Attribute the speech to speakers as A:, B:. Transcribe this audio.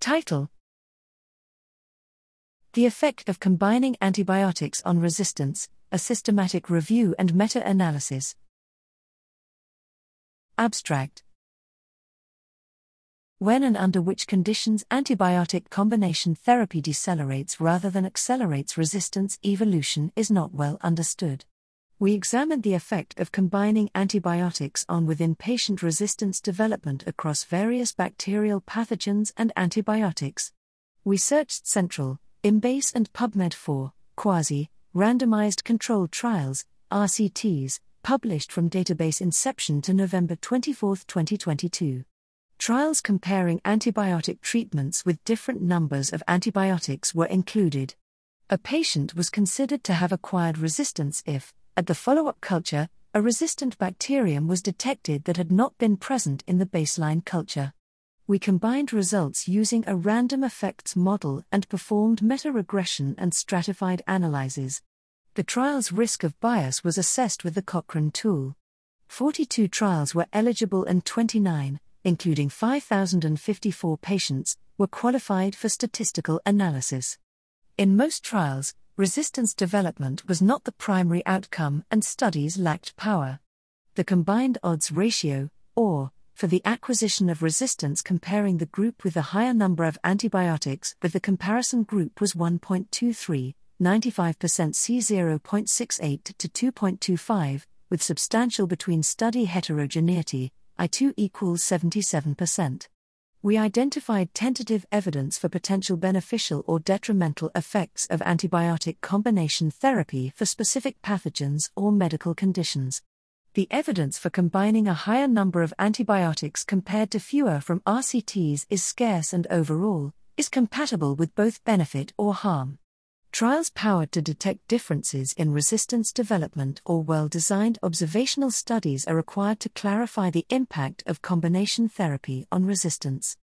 A: Title The Effect of Combining Antibiotics on Resistance A Systematic Review and Meta Analysis. Abstract When and under which conditions antibiotic combination therapy decelerates rather than accelerates resistance evolution is not well understood. We examined the effect of combining antibiotics on within patient resistance development across various bacterial pathogens and antibiotics. We searched central, Embase, and PubMed for quasi randomized controlled trials, RCTs, published from database inception to November 24, 2022. Trials comparing antibiotic treatments with different numbers of antibiotics were included. A patient was considered to have acquired resistance if, at the follow up culture, a resistant bacterium was detected that had not been present in the baseline culture. We combined results using a random effects model and performed meta regression and stratified analyses. The trial's risk of bias was assessed with the Cochrane tool. 42 trials were eligible and 29, including 5,054 patients, were qualified for statistical analysis. In most trials, resistance development was not the primary outcome and studies lacked power. The combined odds ratio, or, for the acquisition of resistance comparing the group with the higher number of antibiotics with the comparison group was 1.23, 95% C 0.68 to 2.25, with substantial between study heterogeneity, I2 equals 77% we identified tentative evidence for potential beneficial or detrimental effects of antibiotic combination therapy for specific pathogens or medical conditions. The evidence for combining a higher number of antibiotics compared to fewer from RCTs is scarce and overall, is compatible with both benefit or harm. Trials powered to detect differences in resistance development or well designed observational studies are required to clarify the impact of combination therapy on resistance.